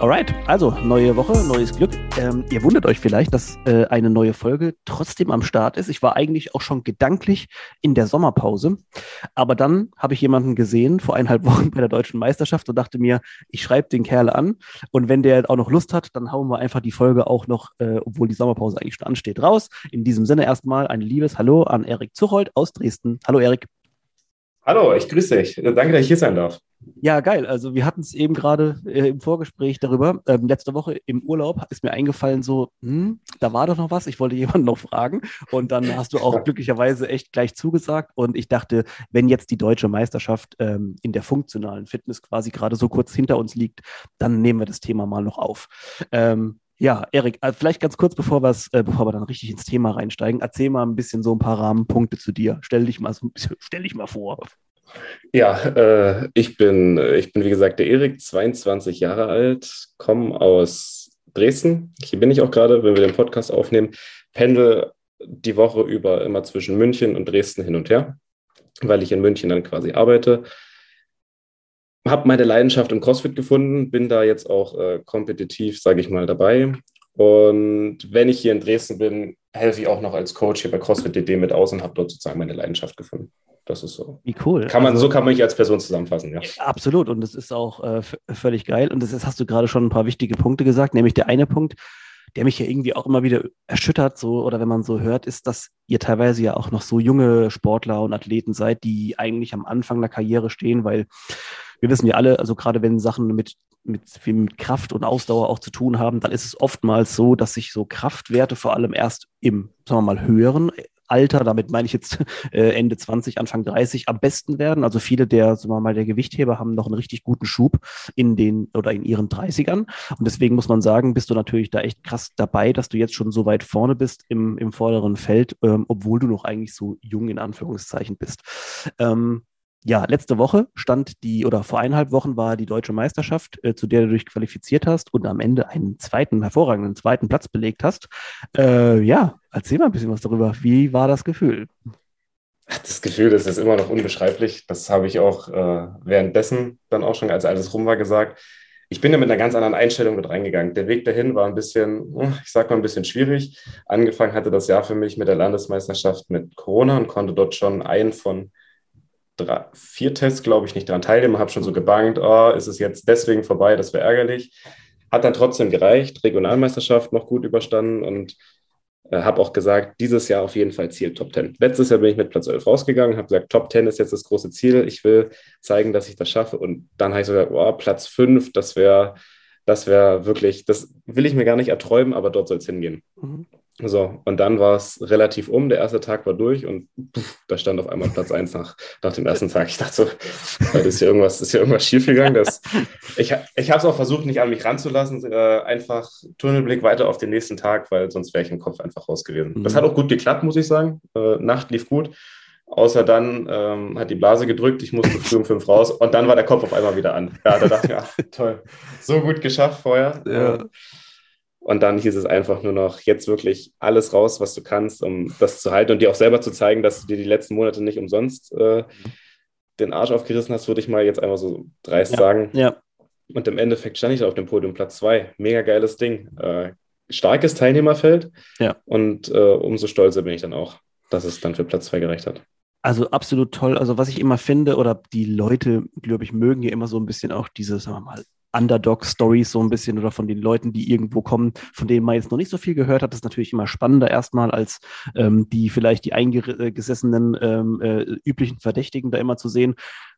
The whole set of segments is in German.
Alright, also neue Woche, neues Glück. Ähm, ihr wundert euch vielleicht, dass äh, eine neue Folge trotzdem am Start ist. Ich war eigentlich auch schon gedanklich in der Sommerpause, aber dann habe ich jemanden gesehen vor eineinhalb Wochen bei der deutschen Meisterschaft und dachte mir, ich schreibe den Kerl an und wenn der auch noch Lust hat, dann hauen wir einfach die Folge auch noch, äh, obwohl die Sommerpause eigentlich schon ansteht, raus. In diesem Sinne erstmal ein liebes Hallo an Erik Zuchold aus Dresden. Hallo Erik. Hallo, ich grüße dich. Danke, dass ich hier sein darf. Ja, geil. Also wir hatten es eben gerade äh, im Vorgespräch darüber. Ähm, letzte Woche im Urlaub ist mir eingefallen, so, hm, da war doch noch was. Ich wollte jemanden noch fragen. Und dann hast du auch glücklicherweise echt gleich zugesagt. Und ich dachte, wenn jetzt die deutsche Meisterschaft ähm, in der funktionalen Fitness quasi gerade so kurz hinter uns liegt, dann nehmen wir das Thema mal noch auf. Ähm, ja, Erik, äh, vielleicht ganz kurz, bevor, äh, bevor wir dann richtig ins Thema reinsteigen, erzähl mal ein bisschen so ein paar Rahmenpunkte zu dir. Stell dich mal so stell dich mal vor. Ja, äh, ich, bin, ich bin wie gesagt der Erik, 22 Jahre alt, komme aus Dresden. Hier bin ich auch gerade, wenn wir den Podcast aufnehmen. Pendel die Woche über immer zwischen München und Dresden hin und her, weil ich in München dann quasi arbeite habe meine Leidenschaft im CrossFit gefunden, bin da jetzt auch äh, kompetitiv, sage ich mal, dabei. Und wenn ich hier in Dresden bin, helfe ich auch noch als Coach hier bei CrossFit DD mit aus und habe dort sozusagen meine Leidenschaft gefunden. Das ist so. Wie cool. Kann man, also, so kann man mich als Person zusammenfassen, ja. Absolut. Und das ist auch äh, völlig geil. Und das ist, hast du gerade schon ein paar wichtige Punkte gesagt, nämlich der eine Punkt, der mich ja irgendwie auch immer wieder erschüttert, so, oder wenn man so hört, ist, dass ihr teilweise ja auch noch so junge Sportler und Athleten seid, die eigentlich am Anfang der Karriere stehen, weil wir wissen ja alle, also gerade wenn Sachen mit, mit viel mit Kraft und Ausdauer auch zu tun haben, dann ist es oftmals so, dass sich so Kraftwerte vor allem erst im, sagen wir mal, höheren Alter, damit meine ich jetzt äh, Ende 20, Anfang 30, am besten werden. Also viele der, sagen wir mal, der Gewichtheber haben noch einen richtig guten Schub in den oder in ihren 30ern. Und deswegen muss man sagen, bist du natürlich da echt krass dabei, dass du jetzt schon so weit vorne bist im, im vorderen Feld, ähm, obwohl du noch eigentlich so jung in Anführungszeichen bist. Ähm, ja, letzte Woche stand die, oder vor eineinhalb Wochen war die deutsche Meisterschaft, äh, zu der du dich qualifiziert hast und am Ende einen zweiten, hervorragenden zweiten Platz belegt hast. Äh, ja, erzähl mal ein bisschen was darüber. Wie war das Gefühl? Das Gefühl, das ist immer noch unbeschreiblich. Das habe ich auch äh, währenddessen dann auch schon, als alles rum war, gesagt. Ich bin da mit einer ganz anderen Einstellung mit reingegangen. Der Weg dahin war ein bisschen, ich sag mal, ein bisschen schwierig. Angefangen hatte das Jahr für mich mit der Landesmeisterschaft mit Corona und konnte dort schon einen von drei, vier Tests, glaube ich, nicht daran teilnehmen. Habe schon so gebangt, oh, ist es jetzt deswegen vorbei, das wäre ärgerlich. Hat dann trotzdem gereicht, Regionalmeisterschaft noch gut überstanden und äh, habe auch gesagt, dieses Jahr auf jeden Fall Ziel Top 10. Letztes Jahr bin ich mit Platz 11 rausgegangen, habe gesagt, Top 10 ist jetzt das große Ziel. Ich will zeigen, dass ich das schaffe. Und dann habe ich so gesagt, oh, Platz 5, das wäre das wäre wirklich, das will ich mir gar nicht erträumen, aber dort soll es hingehen. Mhm. So, und dann war es relativ um. Der erste Tag war durch und pff, da stand auf einmal Platz 1 nach, nach dem ersten Tag. Ich dachte so, das ist hier irgendwas, ist hier irgendwas schiefgegangen. Das, ich ich habe es auch versucht, nicht an mich ranzulassen, äh, einfach Tunnelblick weiter auf den nächsten Tag, weil sonst wäre ich im Kopf einfach raus gewesen. Mhm. Das hat auch gut geklappt, muss ich sagen. Äh, Nacht lief gut. Außer dann ähm, hat die Blase gedrückt, ich musste früh um fünf raus und dann war der Kopf auf einmal wieder an. Ja, da dachte ich, ach, toll, so gut geschafft vorher. Ja. Ähm, und dann hieß es einfach nur noch, jetzt wirklich alles raus, was du kannst, um das zu halten und dir auch selber zu zeigen, dass du dir die letzten Monate nicht umsonst äh, den Arsch aufgerissen hast, würde ich mal jetzt einfach so dreist ja, sagen. Ja. Und im Endeffekt stand ich da auf dem Podium Platz zwei. Mega geiles Ding. Äh, starkes Teilnehmerfeld. Ja. Und äh, umso stolzer bin ich dann auch, dass es dann für Platz zwei gereicht hat. Also absolut toll. Also was ich immer finde, oder die Leute, glaube ich, mögen ja immer so ein bisschen auch diese, sagen wir mal, Underdog-Stories so ein bisschen oder von den Leuten, die irgendwo kommen, von denen man jetzt noch nicht so viel gehört hat, das ist natürlich immer spannender erstmal als ähm, die vielleicht die eingesessenen ähm, äh, üblichen Verdächtigen da immer zu sehen.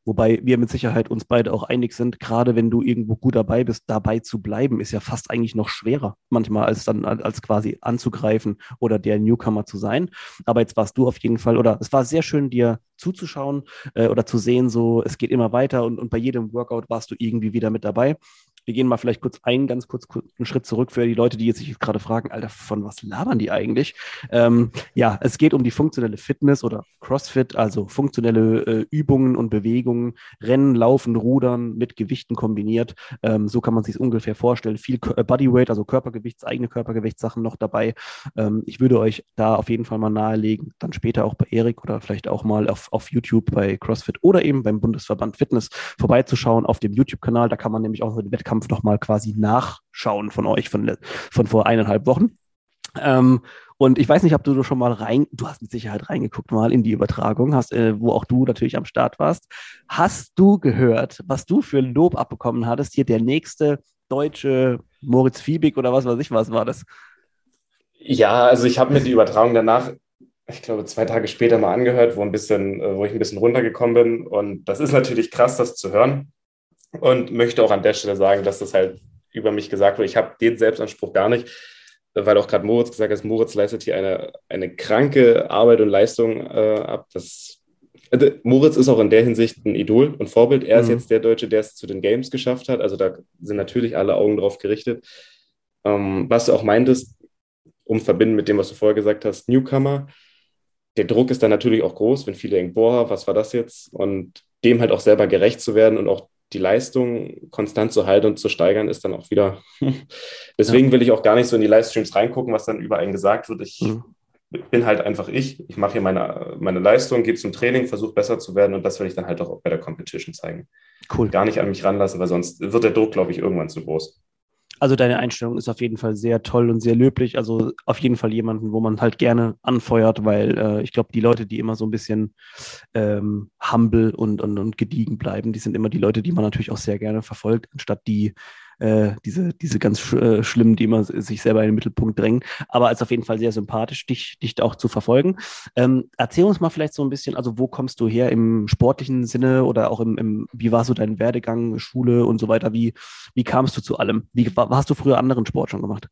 Wobei wir mit Sicherheit uns beide auch einig sind, gerade wenn du irgendwo gut dabei bist, dabei zu bleiben, ist ja fast eigentlich noch schwerer manchmal als dann als quasi anzugreifen oder der Newcomer zu sein. Aber jetzt warst du auf jeden Fall, oder es war sehr schön, dir zuzuschauen äh, oder zu sehen, so es geht immer weiter und, und bei jedem Workout warst du irgendwie wieder mit dabei. Wir gehen mal vielleicht kurz ein, ganz kurz, kurz einen Schritt zurück für die Leute, die jetzt sich gerade fragen, Alter, von was labern die eigentlich? Ähm, ja, es geht um die funktionelle Fitness oder CrossFit, also funktionelle äh, Übungen und Bewegungen, Rennen, Laufen, Rudern mit Gewichten kombiniert. Ähm, so kann man sich ungefähr vorstellen. Viel äh, Bodyweight, also Körpergewichts, eigene Körpergewichtssachen noch dabei. Ähm, ich würde euch da auf jeden Fall mal nahelegen, dann später auch bei Erik oder vielleicht auch mal auf, auf YouTube bei CrossFit oder eben beim Bundesverband Fitness vorbeizuschauen auf dem YouTube-Kanal. Da kann man nämlich auch den Wettkampf nochmal quasi nachschauen von euch von, von vor eineinhalb Wochen. Ähm, und ich weiß nicht, ob du schon mal rein, du hast mit Sicherheit reingeguckt mal in die Übertragung, hast, äh, wo auch du natürlich am Start warst. Hast du gehört, was du für Lob abbekommen hattest? Hier der nächste deutsche Moritz Fiebig oder was weiß ich, was war das? Ja, also ich habe mir die Übertragung danach, ich glaube, zwei Tage später mal angehört, wo, ein bisschen, äh, wo ich ein bisschen runtergekommen bin. Und das ist natürlich krass, das zu hören. Und möchte auch an der Stelle sagen, dass das halt über mich gesagt wurde. Ich habe den Selbstanspruch gar nicht, weil auch gerade Moritz gesagt hat, Moritz leistet hier eine, eine kranke Arbeit und Leistung äh, ab. Das, also Moritz ist auch in der Hinsicht ein Idol und Vorbild. Er mhm. ist jetzt der Deutsche, der es zu den Games geschafft hat. Also da sind natürlich alle Augen drauf gerichtet. Ähm, was du auch meintest, um verbinden mit dem, was du vorher gesagt hast, Newcomer. Der Druck ist dann natürlich auch groß, wenn viele denken, boah, was war das jetzt? Und dem halt auch selber gerecht zu werden und auch die Leistung konstant zu halten und zu steigern, ist dann auch wieder. Deswegen ja. will ich auch gar nicht so in die Livestreams reingucken, was dann über einen gesagt wird. Ich mhm. bin halt einfach ich. Ich mache hier meine, meine Leistung, gehe zum Training, versuche besser zu werden und das will ich dann halt auch bei der Competition zeigen. Cool. Gar nicht an mich ranlassen, weil sonst wird der Druck, glaube ich, irgendwann zu groß. Also deine Einstellung ist auf jeden Fall sehr toll und sehr löblich. Also auf jeden Fall jemanden, wo man halt gerne anfeuert, weil äh, ich glaube, die Leute, die immer so ein bisschen ähm, humble und, und, und gediegen bleiben, die sind immer die Leute, die man natürlich auch sehr gerne verfolgt, anstatt die, äh, diese, diese ganz äh, schlimmen, die immer sich selber in den Mittelpunkt drängen. Aber ist auf jeden Fall sehr sympathisch, dich, dich auch zu verfolgen. Ähm, erzähl uns mal vielleicht so ein bisschen, also wo kommst du her im sportlichen Sinne oder auch im, im wie war so dein Werdegang, Schule und so weiter? Wie, wie kamst du zu allem? Wie hast du früher anderen Sport schon gemacht?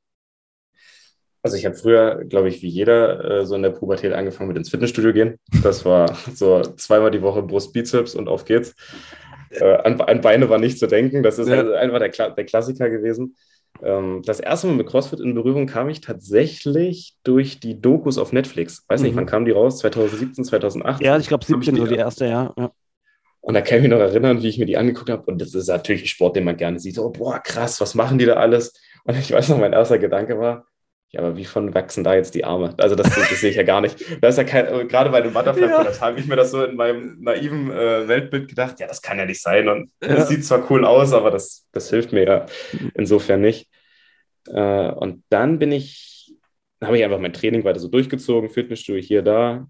Also ich habe früher, glaube ich, wie jeder, äh, so in der Pubertät angefangen mit ins Fitnessstudio gehen. Das war so zweimal die Woche Brust, Bizeps und auf geht's. Äh, an, an, Beine war nicht zu denken. Das ist ja. also einfach der, Kla der Klassiker gewesen. Ähm, das erste Mal mit CrossFit in Berührung kam ich tatsächlich durch die Dokus auf Netflix. Weiß nicht, mhm. wann kamen die raus? 2017, 2008? Ja, ich glaube 17 so die erste, ja. ja. Und da kann ich mich noch erinnern, wie ich mir die angeguckt habe. Und das ist natürlich ein Sport, den man gerne sieht. So, boah, krass, was machen die da alles? Und ich weiß noch, mein erster Gedanke war, ja, aber wie von wachsen da jetzt die Arme? Also das, das sehe ich ja gar nicht. Da ist ja kein, gerade bei dem Butterfly ja. das habe ich mir das so in meinem naiven äh, Weltbild gedacht, ja, das kann ja nicht sein. Und es ja. sieht zwar cool aus, aber das, das hilft mir ja insofern nicht. Äh, und dann bin ich, habe ich einfach mein Training weiter so durchgezogen, Fitnessstudio hier, da.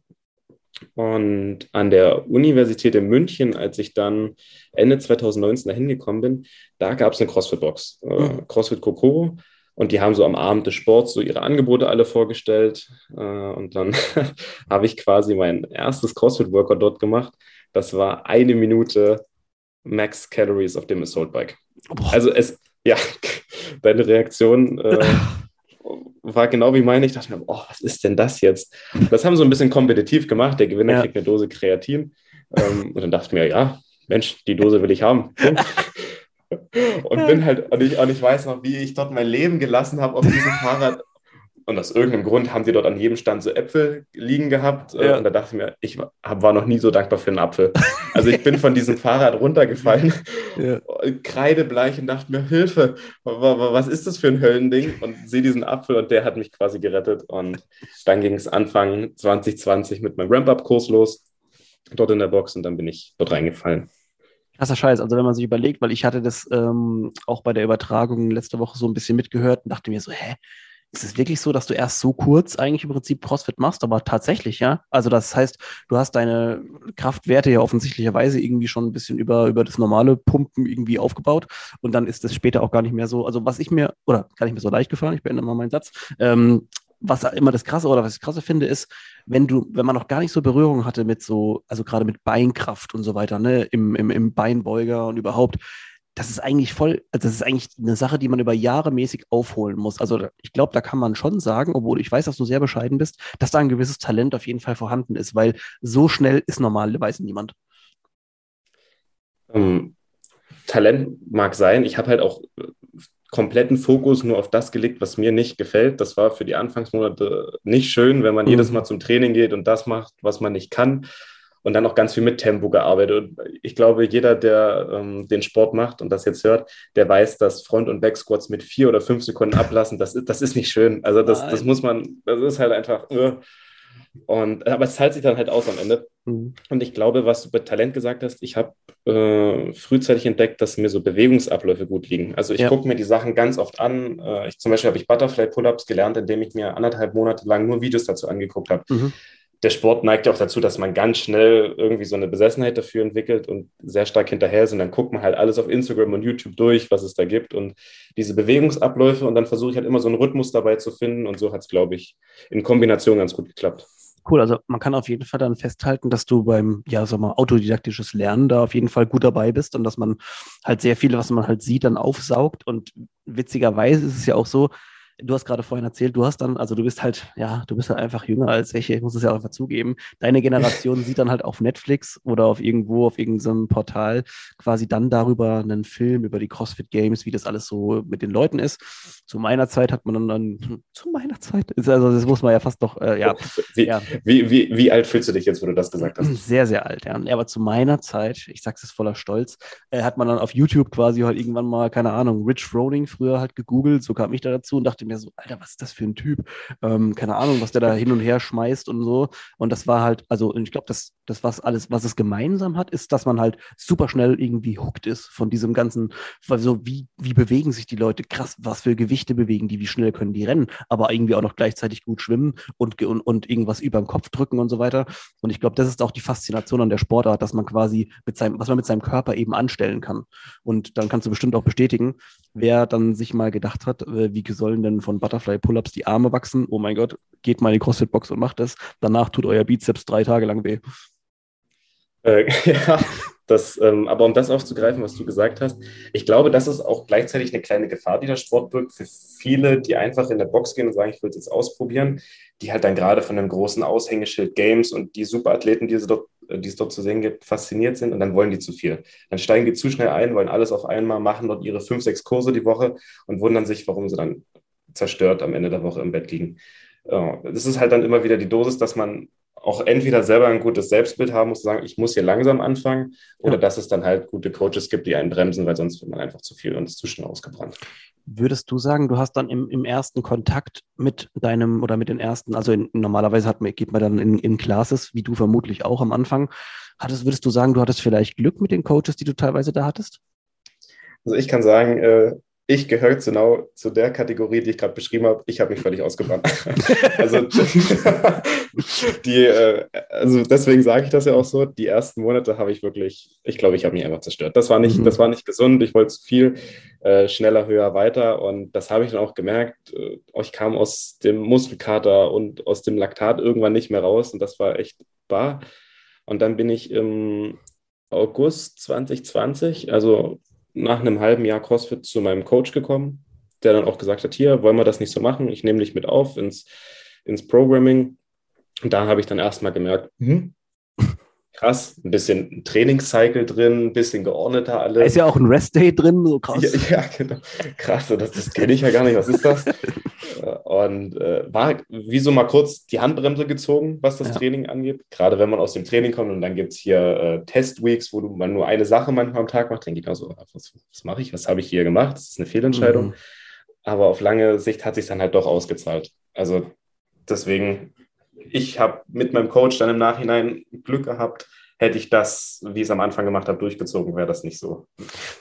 Und an der Universität in München, als ich dann Ende 2019 dahin gekommen bin, da gab es eine CrossFit-Box, äh, mhm. CrossFit Kokoro. Und die haben so am Abend des Sports so ihre Angebote alle vorgestellt. Äh, und dann habe ich quasi mein erstes CrossFit-Workout dort gemacht. Das war eine Minute Max Calories auf dem Assault Bike. Boah. Also es, ja, deine Reaktion äh, war genau wie meine. Ich dachte mir, oh, was ist denn das jetzt? Das haben sie so ein bisschen kompetitiv gemacht. Der Gewinner ja. kriegt eine Dose Kreatin. Ähm, und dann dachte ich mir, ja, Mensch, die Dose will ich haben. Und bin halt, und ich, und ich weiß noch, wie ich dort mein Leben gelassen habe auf diesem Fahrrad. Und aus irgendeinem Grund haben sie dort an jedem Stand so Äpfel liegen gehabt. Äh, ja. Und da dachte ich mir, ich war noch nie so dankbar für einen Apfel. Also ich bin von diesem Fahrrad runtergefallen, ja. kreidebleich und dachte mir, Hilfe, was ist das für ein Höllending? Und sehe diesen Apfel und der hat mich quasi gerettet. Und dann ging es Anfang 2020 mit meinem Ramp-Up-Kurs los, dort in der Box und dann bin ich dort reingefallen. Krasser Scheiß. Also wenn man sich überlegt, weil ich hatte das ähm, auch bei der Übertragung letzte Woche so ein bisschen mitgehört und dachte mir so, hä, ist es wirklich so, dass du erst so kurz eigentlich im Prinzip CrossFit machst, aber tatsächlich, ja? Also das heißt, du hast deine Kraftwerte ja offensichtlicherweise irgendwie schon ein bisschen über, über das normale Pumpen irgendwie aufgebaut und dann ist das später auch gar nicht mehr so, also was ich mir, oder gar nicht mehr so leicht gefallen, ich beende mal meinen Satz, ähm, was immer das Krasse oder was ich krasse finde, ist, wenn du, wenn man noch gar nicht so Berührung hatte mit so, also gerade mit Beinkraft und so weiter, ne, im, im, im Beinbeuger und überhaupt, das ist eigentlich voll, also das ist eigentlich eine Sache, die man über Jahre mäßig aufholen muss. Also ich glaube, da kann man schon sagen, obwohl ich weiß, dass du sehr bescheiden bist, dass da ein gewisses Talent auf jeden Fall vorhanden ist, weil so schnell ist normalerweise niemand. Um, ähm, Talent mag sein. Ich habe halt auch kompletten Fokus nur auf das gelegt, was mir nicht gefällt. Das war für die Anfangsmonate nicht schön, wenn man mhm. jedes Mal zum Training geht und das macht, was man nicht kann. Und dann auch ganz viel mit Tempo gearbeitet. Und ich glaube, jeder, der ähm, den Sport macht und das jetzt hört, der weiß, dass Front- und Back-Squats mit vier oder fünf Sekunden ablassen, das, das ist nicht schön. Also das, das muss man, das ist halt einfach. Uh, und, aber es zahlt sich dann halt aus am Ende. Mhm. Und ich glaube, was du bei Talent gesagt hast, ich habe äh, frühzeitig entdeckt, dass mir so Bewegungsabläufe gut liegen. Also ich ja. gucke mir die Sachen ganz oft an. Äh, ich, zum Beispiel habe ich Butterfly Pull-Ups gelernt, indem ich mir anderthalb Monate lang nur Videos dazu angeguckt habe. Mhm. Der Sport neigt ja auch dazu, dass man ganz schnell irgendwie so eine Besessenheit dafür entwickelt und sehr stark hinterher ist. Und dann guckt man halt alles auf Instagram und YouTube durch, was es da gibt und diese Bewegungsabläufe. Und dann versuche ich halt immer so einen Rhythmus dabei zu finden. Und so hat es, glaube ich, in Kombination ganz gut geklappt. Cool, also man kann auf jeden Fall dann festhalten, dass du beim, ja, sag mal, autodidaktisches Lernen da auf jeden Fall gut dabei bist und dass man halt sehr viel, was man halt sieht, dann aufsaugt. Und witzigerweise ist es ja auch so, Du hast gerade vorhin erzählt, du hast dann, also du bist halt, ja, du bist halt einfach jünger als ich, ich muss es ja auch einfach zugeben. Deine Generation sieht dann halt auf Netflix oder auf irgendwo, auf irgendeinem Portal quasi dann darüber einen Film über die CrossFit Games, wie das alles so mit den Leuten ist. Zu meiner Zeit hat man dann, dann zu meiner Zeit, also das muss man ja fast doch, äh, ja, wie, ja. Wie, wie, wie alt fühlst du dich jetzt, wo du das gesagt hast? Sehr, sehr alt, ja. Aber zu meiner Zeit, ich sag's es voller Stolz, äh, hat man dann auf YouTube quasi halt irgendwann mal, keine Ahnung, Rich Froning früher halt gegoogelt, so kam ich da dazu und dachte, dachte mir so, Alter, was ist das für ein Typ? Ähm, keine Ahnung, was der da hin und her schmeißt und so. Und das war halt, also ich glaube, das, das was alles, was es gemeinsam hat, ist, dass man halt super schnell irgendwie hooked ist von diesem ganzen, also wie, wie bewegen sich die Leute, krass, was für Gewichte bewegen die, wie schnell können die rennen, aber irgendwie auch noch gleichzeitig gut schwimmen und, und, und irgendwas über den Kopf drücken und so weiter. Und ich glaube, das ist auch die Faszination an der Sportart, dass man quasi mit seinem, was man mit seinem Körper eben anstellen kann. Und dann kannst du bestimmt auch bestätigen, wer dann sich mal gedacht hat, äh, wie sollen denn von Butterfly Pull-Ups die Arme wachsen? Oh mein Gott, geht mal in die CrossFit-Box und macht das. Danach tut euer Bizeps drei Tage lang weh. Äh, ja, das, ähm, aber um das aufzugreifen, was du gesagt hast, ich glaube, das ist auch gleichzeitig eine kleine Gefahr, die der Sport birgt für viele, die einfach in der Box gehen und sagen, ich will es jetzt ausprobieren, die halt dann gerade von dem großen Aushängeschild Games und die Superathleten, die, dort, äh, die es dort zu sehen gibt, fasziniert sind und dann wollen die zu viel. Dann steigen die zu schnell ein, wollen alles auf einmal, machen dort ihre fünf, sechs Kurse die Woche und wundern sich, warum sie dann zerstört am Ende der Woche im Bett liegen. Das ist halt dann immer wieder die Dosis, dass man auch entweder selber ein gutes Selbstbild haben muss, sagen, ich muss hier langsam anfangen, oder ja. dass es dann halt gute Coaches gibt, die einen bremsen, weil sonst wird man einfach zu viel und ist zu schnell ausgebrannt. Würdest du sagen, du hast dann im, im ersten Kontakt mit deinem oder mit den ersten, also in, normalerweise hat man, geht man dann in, in Classes, wie du vermutlich auch am Anfang. Hattest, würdest du sagen, du hattest vielleicht Glück mit den Coaches, die du teilweise da hattest? Also ich kann sagen, äh, ich gehöre genau zu der Kategorie, die ich gerade beschrieben habe. Ich habe mich völlig ausgebrannt. also, die, äh, also deswegen sage ich das ja auch so. Die ersten Monate habe ich wirklich, ich glaube, ich habe mich einfach zerstört. Das war nicht, mhm. das war nicht gesund. Ich wollte viel äh, schneller, höher, weiter. Und das habe ich dann auch gemerkt. Äh, ich kam aus dem Muskelkater und aus dem Laktat irgendwann nicht mehr raus. Und das war echt bar. Und dann bin ich im August 2020, also nach einem halben Jahr CrossFit zu meinem Coach gekommen, der dann auch gesagt hat, hier, wollen wir das nicht so machen? Ich nehme dich mit auf ins, ins Programming. Und da habe ich dann erstmal gemerkt, hm, krass, ein bisschen Trainingscycle drin, ein bisschen geordneter alles. Da ist ja auch ein Rest-Day drin, so krass. Ja, ja genau. Krass, das, das kenne ich ja gar nicht. Was ist das? Und äh, war wie so mal kurz die Handbremse gezogen, was das ja. Training angeht. Gerade wenn man aus dem Training kommt und dann gibt es hier äh, Test-Weeks, wo man nur eine Sache manchmal am Tag macht, dann geht man so, was, was mache ich, was habe ich hier gemacht? Das ist eine Fehlentscheidung. Mhm. Aber auf lange Sicht hat sich dann halt doch ausgezahlt. Also deswegen ich habe mit meinem Coach dann im Nachhinein Glück gehabt. Hätte ich das, wie ich es am Anfang gemacht habe, durchgezogen, wäre das nicht so,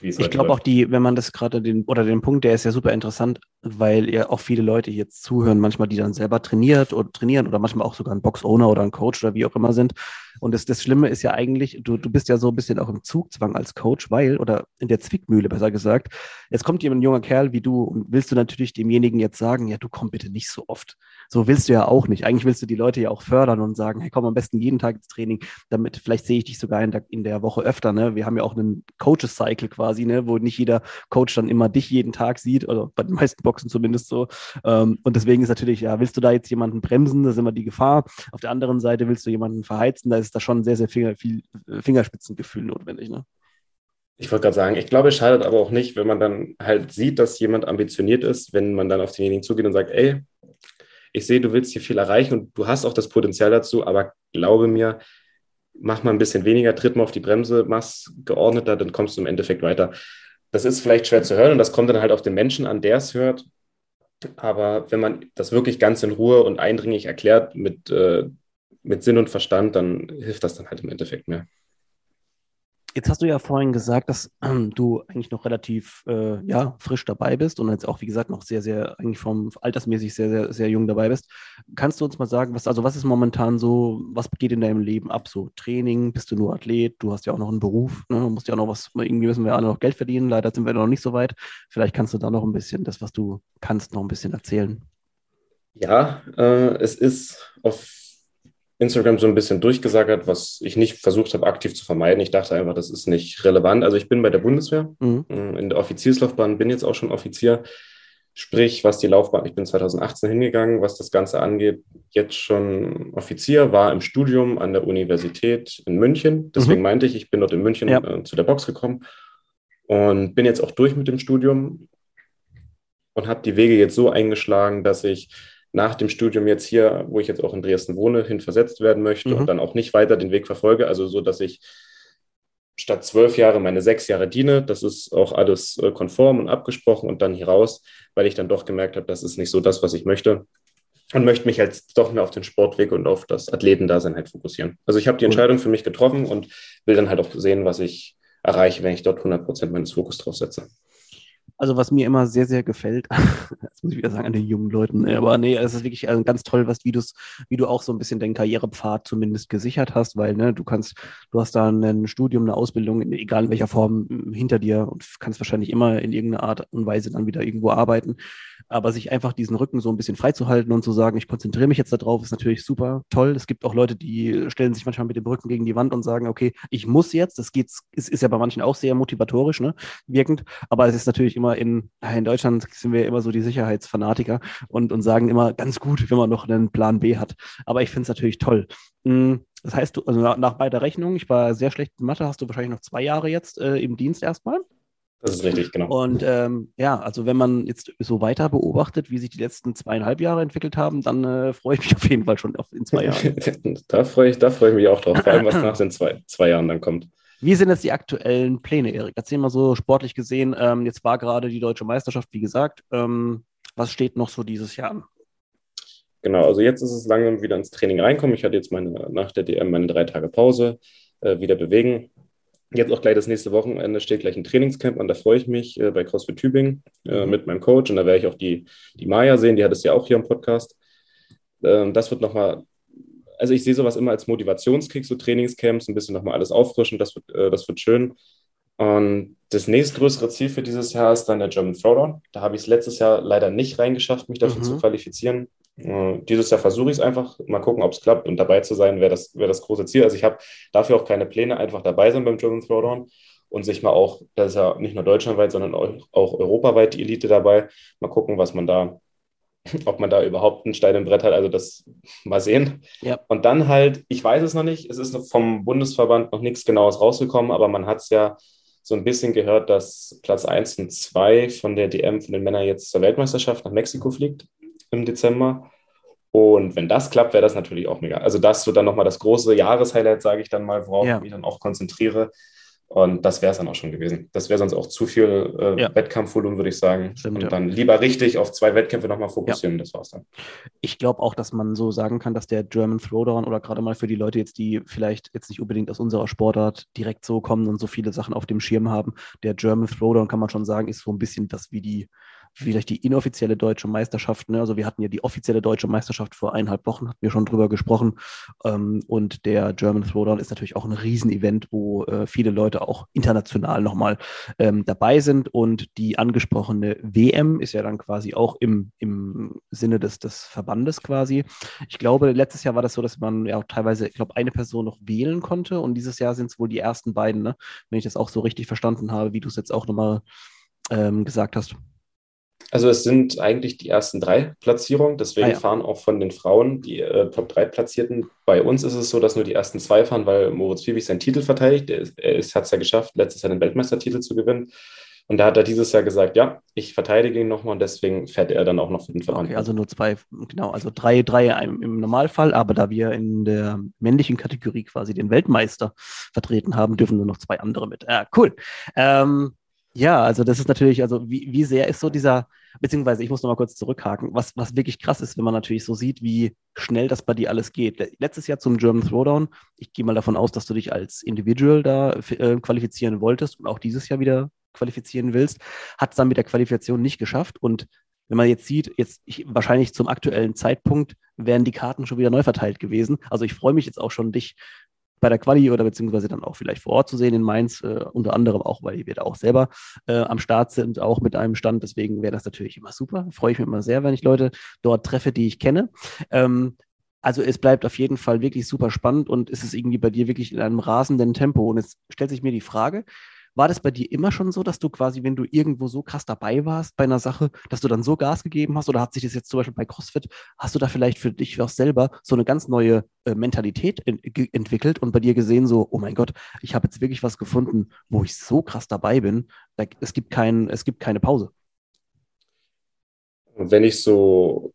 Ich glaube auch die, wenn man das gerade den, oder den Punkt, der ist ja super interessant, weil ja auch viele Leute jetzt zuhören, manchmal die dann selber trainiert oder trainieren oder manchmal auch sogar ein Box-Owner oder ein Coach oder wie auch immer sind. Und das, das Schlimme ist ja eigentlich, du, du bist ja so ein bisschen auch im Zugzwang als Coach, weil, oder in der Zwickmühle besser gesagt, jetzt kommt jemand, ein junger Kerl wie du und willst du natürlich demjenigen jetzt sagen, ja, du komm bitte nicht so oft. So willst du ja auch nicht. Eigentlich willst du die Leute ja auch fördern und sagen, hey, komm am besten jeden Tag ins Training, damit vielleicht sehe ich dich sogar in der, in der Woche öfter. Ne? Wir haben ja auch einen Coaches-Cycle quasi, ne? wo nicht jeder Coach dann immer dich jeden Tag sieht, oder bei den meisten Boxen zumindest so. Ähm, und deswegen ist natürlich, ja, willst du da jetzt jemanden bremsen, da ist immer die Gefahr. Auf der anderen Seite willst du jemanden verheizen, da ist da schon sehr, sehr Finger, viel Fingerspitzengefühl notwendig. Ne? Ich wollte gerade sagen, ich glaube, es schadet aber auch nicht, wenn man dann halt sieht, dass jemand ambitioniert ist, wenn man dann auf denjenigen zugeht und sagt, ey, ich sehe, du willst hier viel erreichen und du hast auch das Potenzial dazu, aber glaube mir, mach mal ein bisschen weniger, tritt mal auf die Bremse, mach's geordneter, dann kommst du im Endeffekt weiter. Das ist vielleicht schwer zu hören und das kommt dann halt auf den Menschen an, der es hört. Aber wenn man das wirklich ganz in Ruhe und eindringlich erklärt mit, äh, mit Sinn und Verstand, dann hilft das dann halt im Endeffekt mehr. Jetzt hast du ja vorhin gesagt, dass ähm, du eigentlich noch relativ äh, ja, frisch dabei bist und jetzt auch, wie gesagt, noch sehr, sehr, eigentlich vom altersmäßig sehr, sehr, sehr jung dabei bist. Kannst du uns mal sagen, was, also was ist momentan so, was geht in deinem Leben ab? So Training, bist du nur Athlet, du hast ja auch noch einen Beruf, ne? musst ja auch noch was, irgendwie müssen wir alle noch Geld verdienen, leider sind wir noch nicht so weit. Vielleicht kannst du da noch ein bisschen das, was du kannst, noch ein bisschen erzählen. Ja, äh, es ist auf Instagram so ein bisschen durchgesagert, was ich nicht versucht habe, aktiv zu vermeiden. Ich dachte einfach, das ist nicht relevant. Also ich bin bei der Bundeswehr. Mhm. Äh, in der Offizierslaufbahn bin jetzt auch schon Offizier. Sprich, was die Laufbahn, ich bin 2018 hingegangen, was das Ganze angeht, jetzt schon Offizier, war im Studium an der Universität in München. Deswegen mhm. meinte ich, ich bin dort in München ja. äh, zu der Box gekommen und bin jetzt auch durch mit dem Studium und habe die Wege jetzt so eingeschlagen, dass ich nach dem Studium jetzt hier, wo ich jetzt auch in Dresden wohne, hin versetzt werden möchte mhm. und dann auch nicht weiter den Weg verfolge. Also so, dass ich statt zwölf Jahre meine sechs Jahre diene. Das ist auch alles äh, konform und abgesprochen und dann hier raus, weil ich dann doch gemerkt habe, das ist nicht so das, was ich möchte. Und möchte mich jetzt doch mehr auf den Sportweg und auf das Athletendasein halt fokussieren. Also ich habe die Entscheidung für mich getroffen und will dann halt auch sehen, was ich erreiche, wenn ich dort 100 Prozent meines Fokus drauf setze. Also was mir immer sehr, sehr gefällt, das muss ich wieder sagen an den jungen Leuten, aber nee, es ist wirklich äh, ganz toll, was wie, wie du auch so ein bisschen deinen Karrierepfad zumindest gesichert hast, weil ne, du kannst, du hast da ein Studium, eine Ausbildung, egal in welcher Form, hinter dir und kannst wahrscheinlich immer in irgendeiner Art und Weise dann wieder irgendwo arbeiten. Aber sich einfach diesen Rücken so ein bisschen freizuhalten und zu sagen, ich konzentriere mich jetzt darauf, ist natürlich super toll. Es gibt auch Leute, die stellen sich manchmal mit dem Rücken gegen die Wand und sagen, okay, ich muss jetzt. Das geht, ist, ist ja bei manchen auch sehr motivatorisch, ne, wirkend. Aber es ist natürlich immer in, in Deutschland sind wir immer so die Sicherheitsfanatiker und, und sagen immer ganz gut, wenn man noch einen Plan B hat. Aber ich finde es natürlich toll. Hm, das heißt, du, also nach, nach beider Rechnung, ich war sehr schlecht in Mathe, hast du wahrscheinlich noch zwei Jahre jetzt äh, im Dienst erstmal. Das ist richtig, genau. Und ähm, ja, also wenn man jetzt so weiter beobachtet, wie sich die letzten zweieinhalb Jahre entwickelt haben, dann äh, freue ich mich auf jeden Fall schon auf in zwei Jahren. da freue ich, freu ich mich auch drauf, vor allem was nach den zwei, zwei Jahren dann kommt. Wie sind jetzt die aktuellen Pläne, Erik? Erzähl mal so sportlich gesehen. Ähm, jetzt war gerade die deutsche Meisterschaft, wie gesagt. Ähm, was steht noch so dieses Jahr an? Genau, also jetzt ist es langsam wieder ins Training reinkommen. Ich hatte jetzt meine, nach der DM meine drei Tage Pause, äh, wieder bewegen. Jetzt auch gleich das nächste Wochenende steht gleich ein Trainingscamp an, da freue ich mich äh, bei CrossFit Tübingen äh, mhm. mit meinem Coach und da werde ich auch die, die Maya sehen, die hat es ja auch hier im Podcast. Ähm, das wird nochmal, also ich sehe sowas immer als Motivationskick, so Trainingscamps, ein bisschen nochmal alles auffrischen, das wird, äh, das wird schön. Und das nächstgrößere Ziel für dieses Jahr ist dann der German Throwdown. Da habe ich es letztes Jahr leider nicht reingeschafft, mich dafür mhm. zu qualifizieren. Äh, dieses Jahr versuche ich es einfach, mal gucken, ob es klappt und dabei zu sein, wäre das, wär das große Ziel. Also ich habe dafür auch keine Pläne, einfach dabei sein beim German Throwdown und sich mal auch, das ist ja nicht nur deutschlandweit, sondern auch, auch europaweit die Elite dabei, mal gucken, was man da, ob man da überhaupt einen Stein im Brett hat, also das mal sehen. Ja. Und dann halt, ich weiß es noch nicht, es ist vom Bundesverband noch nichts Genaues rausgekommen, aber man hat es ja so ein bisschen gehört, dass Platz 1 und 2 von der DM von den Männern jetzt zur Weltmeisterschaft nach Mexiko fliegt im Dezember. Und wenn das klappt, wäre das natürlich auch mega. Also das wird dann nochmal das große Jahreshighlight, sage ich dann mal, worauf ja. ich mich dann auch konzentriere. Und das wäre es dann auch schon gewesen. Das wäre sonst auch zu viel äh, ja. Wettkampfvolumen, würde ich sagen. Stimmt, und ja. dann lieber richtig auf zwei Wettkämpfe nochmal fokussieren. Ja. Das war's dann. Ich glaube auch, dass man so sagen kann, dass der German Throwdown oder gerade mal für die Leute jetzt, die vielleicht jetzt nicht unbedingt aus unserer Sportart direkt so kommen und so viele Sachen auf dem Schirm haben, der German Throwdown kann man schon sagen, ist so ein bisschen das wie die vielleicht die inoffizielle deutsche Meisterschaft. Ne? Also wir hatten ja die offizielle deutsche Meisterschaft vor eineinhalb Wochen, hatten wir schon drüber gesprochen. Ähm, und der German Throwdown ist natürlich auch ein Riesenevent, wo äh, viele Leute auch international nochmal ähm, dabei sind. Und die angesprochene WM ist ja dann quasi auch im, im Sinne des, des Verbandes quasi. Ich glaube, letztes Jahr war das so, dass man ja auch teilweise, ich glaube, eine Person noch wählen konnte. Und dieses Jahr sind es wohl die ersten beiden, ne? wenn ich das auch so richtig verstanden habe, wie du es jetzt auch nochmal ähm, gesagt hast. Also es sind eigentlich die ersten drei Platzierungen, deswegen ah, ja. fahren auch von den Frauen die äh, Top 3 Platzierten. Bei uns ist es so, dass nur die ersten zwei fahren, weil Moritz Fiebig seinen Titel verteidigt. Er, hat es ja geschafft, letztes Jahr den Weltmeistertitel zu gewinnen. Und da hat er dieses Jahr gesagt, ja, ich verteidige ihn nochmal und deswegen fährt er dann auch noch für den Verband. Okay, also nur zwei, genau, also drei, drei im Normalfall, aber da wir in der männlichen Kategorie quasi den Weltmeister vertreten haben, dürfen nur noch zwei andere mit. Ja, cool. Ähm, ja, also das ist natürlich, also wie, wie sehr ist so dieser, beziehungsweise ich muss noch mal kurz zurückhaken, was, was wirklich krass ist, wenn man natürlich so sieht, wie schnell das bei dir alles geht. Letztes Jahr zum German Throwdown, ich gehe mal davon aus, dass du dich als Individual da äh, qualifizieren wolltest und auch dieses Jahr wieder qualifizieren willst, hat es dann mit der Qualifikation nicht geschafft und wenn man jetzt sieht, jetzt ich, wahrscheinlich zum aktuellen Zeitpunkt wären die Karten schon wieder neu verteilt gewesen. Also ich freue mich jetzt auch schon, dich bei der Quali oder beziehungsweise dann auch vielleicht vor Ort zu sehen in Mainz, äh, unter anderem auch, weil wir da auch selber äh, am Start sind, auch mit einem Stand. Deswegen wäre das natürlich immer super. Freue ich mich immer sehr, wenn ich Leute dort treffe, die ich kenne. Ähm, also es bleibt auf jeden Fall wirklich super spannend und es ist irgendwie bei dir wirklich in einem rasenden Tempo. Und jetzt stellt sich mir die Frage, war das bei dir immer schon so, dass du quasi, wenn du irgendwo so krass dabei warst bei einer Sache, dass du dann so Gas gegeben hast? Oder hat sich das jetzt zum Beispiel bei CrossFit, hast du da vielleicht für dich auch selber so eine ganz neue äh, Mentalität in, entwickelt und bei dir gesehen, so, oh mein Gott, ich habe jetzt wirklich was gefunden, wo ich so krass dabei bin, da, es, gibt kein, es gibt keine Pause? Wenn ich so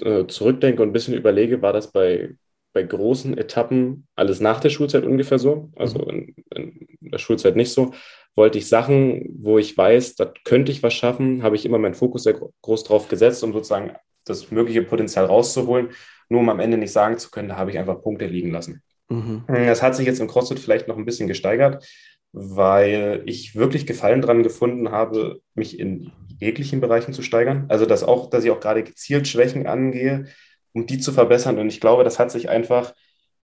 äh, zurückdenke und ein bisschen überlege, war das bei bei großen Etappen alles nach der Schulzeit ungefähr so, also mhm. in, in, der Schulzeit nicht so. Wollte ich Sachen, wo ich weiß, da könnte ich was schaffen, habe ich immer meinen Fokus sehr groß drauf gesetzt, um sozusagen das mögliche Potenzial rauszuholen, nur um am Ende nicht sagen zu können, da habe ich einfach Punkte liegen lassen. Mhm. Das hat sich jetzt im CrossFit vielleicht noch ein bisschen gesteigert, weil ich wirklich Gefallen daran gefunden habe, mich in jeglichen Bereichen zu steigern. Also dass auch, dass ich auch gerade gezielt Schwächen angehe, um die zu verbessern. Und ich glaube, das hat sich einfach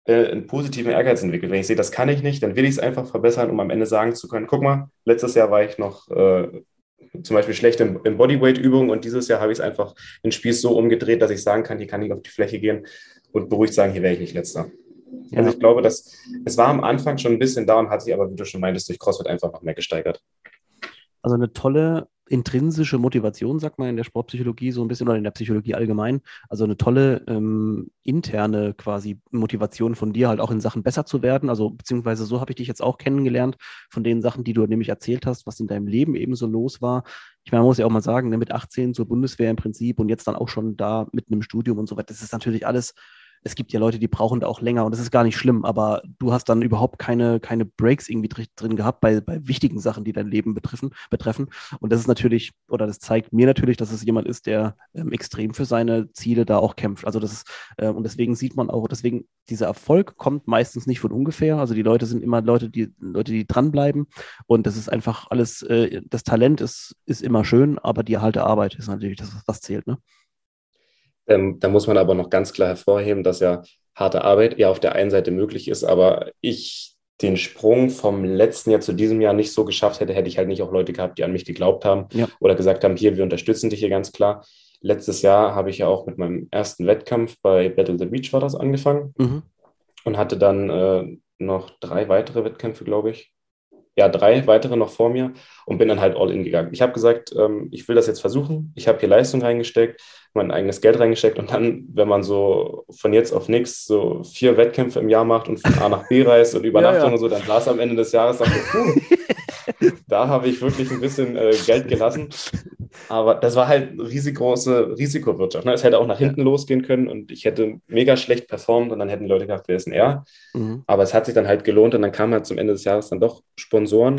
äh, einen positiven Ehrgeiz entwickelt. Wenn ich sehe, das kann ich nicht, dann will ich es einfach verbessern, um am Ende sagen zu können, guck mal, letztes Jahr war ich noch äh, zum Beispiel schlecht in, in Bodyweight-Übungen und dieses Jahr habe ich es einfach den Spieß so umgedreht, dass ich sagen kann, hier kann ich auf die Fläche gehen und beruhigt sagen, hier wäre ich nicht letzter. Ja. Also ich glaube, dass es war am Anfang schon ein bisschen da und hat sich aber, wie du schon meintest, durch CrossFit einfach noch mehr gesteigert. Also eine tolle intrinsische Motivation, sagt man in der Sportpsychologie so ein bisschen oder in der Psychologie allgemein. Also eine tolle ähm, interne quasi Motivation von dir, halt auch in Sachen besser zu werden. Also beziehungsweise so habe ich dich jetzt auch kennengelernt von den Sachen, die du nämlich erzählt hast, was in deinem Leben eben so los war. Ich meine, man muss ja auch mal sagen, ne, mit 18 zur Bundeswehr im Prinzip und jetzt dann auch schon da mitten im Studium und so weiter. Das ist natürlich alles es gibt ja Leute, die brauchen da auch länger und das ist gar nicht schlimm, aber du hast dann überhaupt keine, keine Breaks irgendwie drin gehabt bei, bei wichtigen Sachen, die dein Leben betreffen, betreffen. Und das ist natürlich, oder das zeigt mir natürlich, dass es jemand ist, der ähm, extrem für seine Ziele da auch kämpft. Also das ist, äh, und deswegen sieht man auch, deswegen, dieser Erfolg kommt meistens nicht von ungefähr. Also die Leute sind immer Leute, die, Leute, die dranbleiben. Und das ist einfach alles, äh, das Talent ist, ist immer schön, aber die erhalte Arbeit ist natürlich das, was zählt, ne? Ähm, da muss man aber noch ganz klar hervorheben, dass ja harte Arbeit ja auf der einen Seite möglich ist, aber ich den Sprung vom letzten Jahr zu diesem Jahr nicht so geschafft hätte, hätte ich halt nicht auch Leute gehabt, die an mich geglaubt haben ja. oder gesagt haben, hier, wir unterstützen dich hier ganz klar. Letztes Jahr habe ich ja auch mit meinem ersten Wettkampf bei Battle the Beach war das angefangen mhm. und hatte dann äh, noch drei weitere Wettkämpfe, glaube ich. Ja, drei weitere noch vor mir und bin dann halt all in gegangen. Ich habe gesagt, ähm, ich will das jetzt versuchen. Ich habe hier Leistung reingesteckt mein eigenes Geld reingesteckt und dann, wenn man so von jetzt auf nichts so vier Wettkämpfe im Jahr macht und von A nach B reist und Übernachtung ja, ja. und so, dann saß am Ende des Jahres puh, da habe ich wirklich ein bisschen äh, Geld gelassen. Aber das war halt eine riesengroße Risikowirtschaft. Ne? Es hätte auch nach hinten ja. losgehen können und ich hätte mega schlecht performt und dann hätten Leute gedacht, wer ist denn er? Mhm. Aber es hat sich dann halt gelohnt und dann kamen halt zum Ende des Jahres dann doch Sponsoren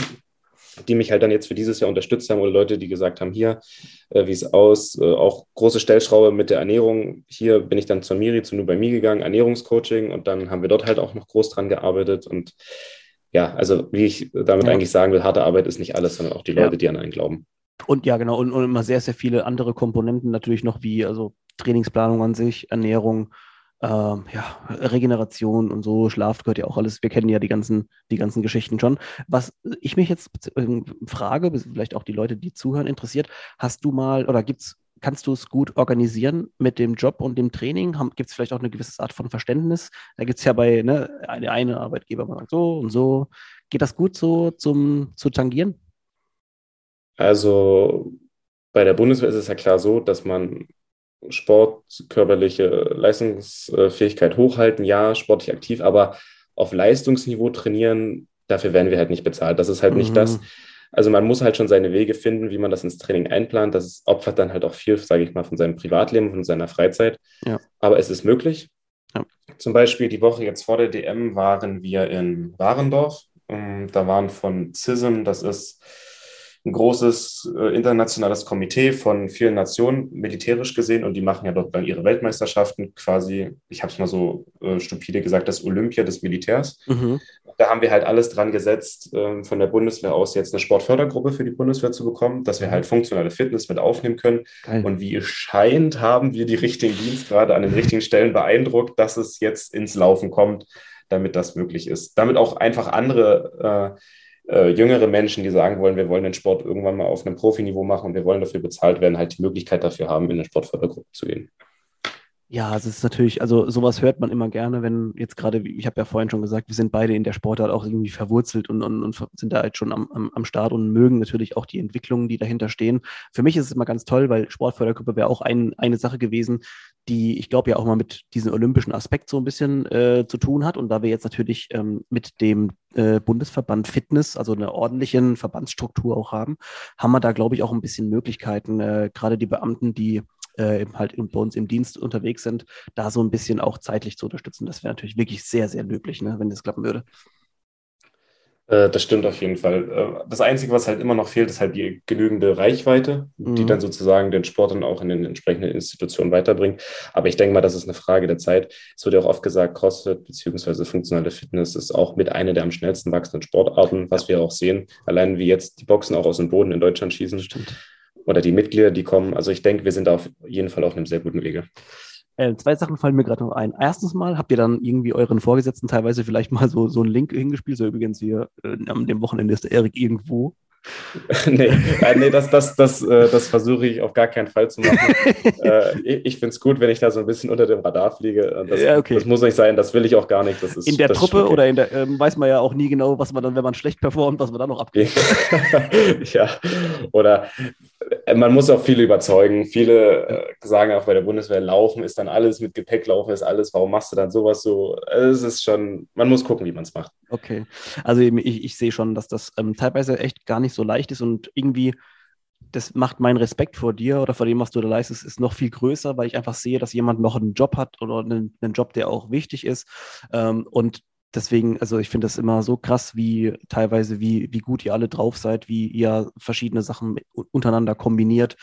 die mich halt dann jetzt für dieses Jahr unterstützt haben oder Leute, die gesagt haben, hier, äh, wie es aus, äh, auch große Stellschraube mit der Ernährung. Hier bin ich dann zur Miri, zu bei mir gegangen, Ernährungscoaching und dann haben wir dort halt auch noch groß dran gearbeitet und ja, also wie ich damit ja. eigentlich sagen will, harte Arbeit ist nicht alles, sondern auch die Leute, ja. die an einen glauben. Und ja, genau, und, und immer sehr, sehr viele andere Komponenten natürlich noch, wie also Trainingsplanung an sich, Ernährung, ähm, ja, Regeneration und so, Schlaf gehört ja auch alles. Wir kennen ja die ganzen, die ganzen Geschichten schon. Was ich mich jetzt äh, frage, vielleicht auch die Leute, die zuhören, interessiert, hast du mal oder gibt's, kannst du es gut organisieren mit dem Job und dem Training? Gibt es vielleicht auch eine gewisse Art von Verständnis? Da gibt es ja bei ne, eine, eine Arbeitgeber, man sagt so und so. Geht das gut so zum, zu tangieren? Also bei der Bundeswehr ist es ja klar so, dass man Sport, körperliche Leistungsfähigkeit hochhalten, ja, sportlich aktiv, aber auf Leistungsniveau trainieren, dafür werden wir halt nicht bezahlt. Das ist halt mhm. nicht das. Also man muss halt schon seine Wege finden, wie man das ins Training einplant. Das opfert dann halt auch viel, sage ich mal, von seinem Privatleben, von seiner Freizeit. Ja. Aber es ist möglich. Ja. Zum Beispiel die Woche jetzt vor der DM waren wir in Warendorf. Ähm, da waren von CISM, das ist ein großes äh, internationales Komitee von vielen Nationen, militärisch gesehen, und die machen ja dort dann ihre Weltmeisterschaften quasi, ich habe es mal so äh, stupide gesagt, das Olympia des Militärs. Mhm. Da haben wir halt alles dran gesetzt, äh, von der Bundeswehr aus jetzt eine Sportfördergruppe für die Bundeswehr zu bekommen, dass wir halt funktionale Fitness mit aufnehmen können. Geil. Und wie es scheint, haben wir die richtigen Dienstgrade an den richtigen Stellen beeindruckt, dass es jetzt ins Laufen kommt, damit das möglich ist. Damit auch einfach andere äh, äh, jüngere Menschen, die sagen wollen, wir wollen den Sport irgendwann mal auf einem Profiniveau machen und wir wollen dafür bezahlt werden, halt die Möglichkeit dafür haben, in eine Sportfördergruppe zu gehen. Ja, es ist natürlich, also sowas hört man immer gerne, wenn jetzt gerade, ich habe ja vorhin schon gesagt, wir sind beide in der Sportart auch irgendwie verwurzelt und, und, und sind da halt schon am, am, am Start und mögen natürlich auch die Entwicklungen, die dahinter stehen. Für mich ist es immer ganz toll, weil Sportfördergruppe wäre auch ein, eine Sache gewesen, die ich glaube ja auch mal mit diesem olympischen Aspekt so ein bisschen äh, zu tun hat. Und da wir jetzt natürlich ähm, mit dem äh, Bundesverband Fitness, also eine ordentliche Verbandsstruktur auch haben, haben wir da, glaube ich, auch ein bisschen Möglichkeiten, äh, gerade die Beamten, die äh, halt bei uns im Dienst unterwegs sind, da so ein bisschen auch zeitlich zu unterstützen. Das wäre natürlich wirklich sehr, sehr löblich, ne, wenn das klappen würde. Äh, das stimmt auf jeden Fall. Äh, das Einzige, was halt immer noch fehlt, ist halt die genügende Reichweite, mhm. die dann sozusagen den Sport dann auch in den entsprechenden Institutionen weiterbringt. Aber ich denke mal, das ist eine Frage der Zeit. Es wird ja auch oft gesagt, CrossFit bzw. funktionale Fitness ist auch mit einer der am schnellsten wachsenden Sportarten, was wir auch sehen. Allein wie jetzt die Boxen auch aus dem Boden in Deutschland schießen. Stimmt oder die Mitglieder, die kommen. Also ich denke, wir sind da auf jeden Fall auf einem sehr guten Wege. Äh, zwei Sachen fallen mir gerade noch ein. Erstens mal, habt ihr dann irgendwie euren Vorgesetzten teilweise vielleicht mal so, so einen Link hingespielt? So übrigens hier, äh, am dem Wochenende ist der Erik irgendwo. nee, äh, nee, das, das, das, äh, das versuche ich auf gar keinen Fall zu machen. äh, ich ich finde es gut, wenn ich da so ein bisschen unter dem Radar fliege. Das, ja, okay. das muss nicht sein, das will ich auch gar nicht. Das ist, in der Truppe oder in der, ähm, weiß man ja auch nie genau, was man dann, wenn man schlecht performt, was man dann noch abgeht. ja, oder äh, man muss auch viele überzeugen. Viele äh, sagen auch bei der Bundeswehr, laufen ist dann alles, mit Gepäck laufen ist alles. Warum machst du dann sowas so? Es ist schon, man muss gucken, wie man es macht. Okay, also ich, ich sehe schon, dass das ähm, teilweise echt gar nicht so leicht ist und irgendwie das macht mein Respekt vor dir oder vor dem, was du da leistest, ist noch viel größer, weil ich einfach sehe, dass jemand noch einen Job hat oder einen, einen Job, der auch wichtig ist. Ähm, und deswegen, also ich finde das immer so krass, wie teilweise, wie, wie gut ihr alle drauf seid, wie ihr verschiedene Sachen untereinander kombiniert,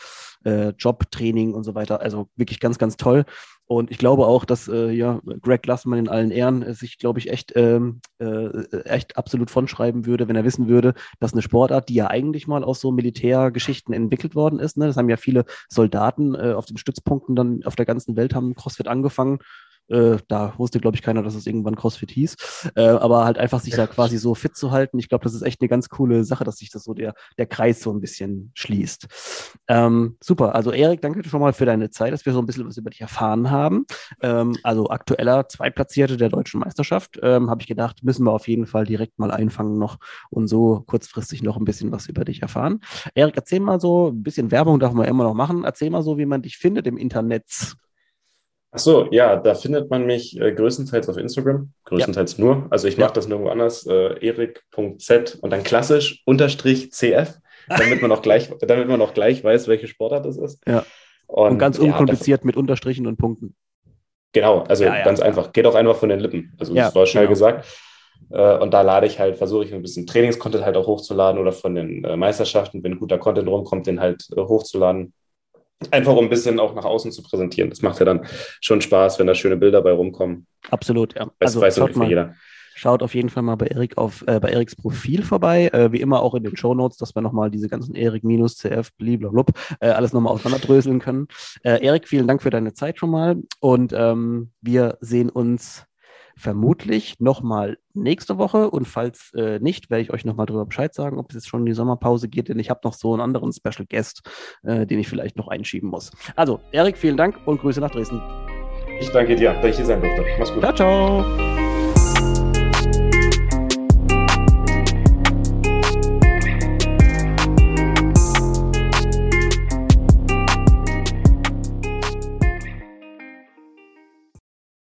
äh, Job, Training und so weiter. Also wirklich ganz, ganz toll. Und ich glaube auch, dass äh, ja, Greg Glassman in allen Ehren äh, sich, glaube ich, echt, ähm, äh, echt absolut von schreiben würde, wenn er wissen würde, dass eine Sportart, die ja eigentlich mal aus so Militärgeschichten entwickelt worden ist, ne, das haben ja viele Soldaten äh, auf den Stützpunkten dann auf der ganzen Welt haben CrossFit angefangen äh, da wusste, glaube ich, keiner, dass es irgendwann CrossFit hieß. Äh, aber halt einfach sich da quasi so fit zu halten. Ich glaube, das ist echt eine ganz coole Sache, dass sich das so der, der Kreis so ein bisschen schließt. Ähm, super. Also, Erik, danke schon mal für deine Zeit, dass wir so ein bisschen was über dich erfahren haben. Ähm, also, aktueller Zweitplatzierte der deutschen Meisterschaft. Ähm, Habe ich gedacht, müssen wir auf jeden Fall direkt mal einfangen noch und so kurzfristig noch ein bisschen was über dich erfahren. Erik, erzähl mal so, ein bisschen Werbung darf man immer noch machen. Erzähl mal so, wie man dich findet im Internet. Ach so, ja, da findet man mich äh, größtenteils auf Instagram, größtenteils ja. nur. Also ich mache ja. das nirgendwo anders, äh, erik.z und dann klassisch unterstrich cf, damit man auch gleich, damit man auch gleich weiß, welche Sportart das ist. Ja. Und, und ganz unkompliziert ja, mit Unterstrichen und Punkten. Genau, also ganz einfach. Geht auch einfach von den Lippen. Also das war schnell genau. gesagt. Äh, und da lade ich halt, versuche ich ein bisschen Trainingscontent halt auch hochzuladen oder von den äh, Meisterschaften, wenn guter Content rumkommt, den halt äh, hochzuladen. Einfach um ein bisschen auch nach außen zu präsentieren. Das macht ja dann schon Spaß, wenn da schöne Bilder bei rumkommen. Absolut, ja. Das also, weiß schaut mal, jeder. Schaut auf jeden Fall mal bei Erik auf äh, bei Eriks Profil vorbei. Äh, wie immer auch in den Show Notes, dass wir nochmal diese ganzen Erik minus CF blablabla äh, alles nochmal auseinanderdröseln können. Äh, Erik, vielen Dank für deine Zeit schon mal und ähm, wir sehen uns vermutlich nochmal nächste Woche. Und falls äh, nicht, werde ich euch nochmal darüber Bescheid sagen, ob es jetzt schon in die Sommerpause geht, denn ich habe noch so einen anderen Special Guest, äh, den ich vielleicht noch einschieben muss. Also, Erik, vielen Dank und Grüße nach Dresden. Ich danke dir, dass ich hier sein durfte. Mach's gut. Ciao, ciao.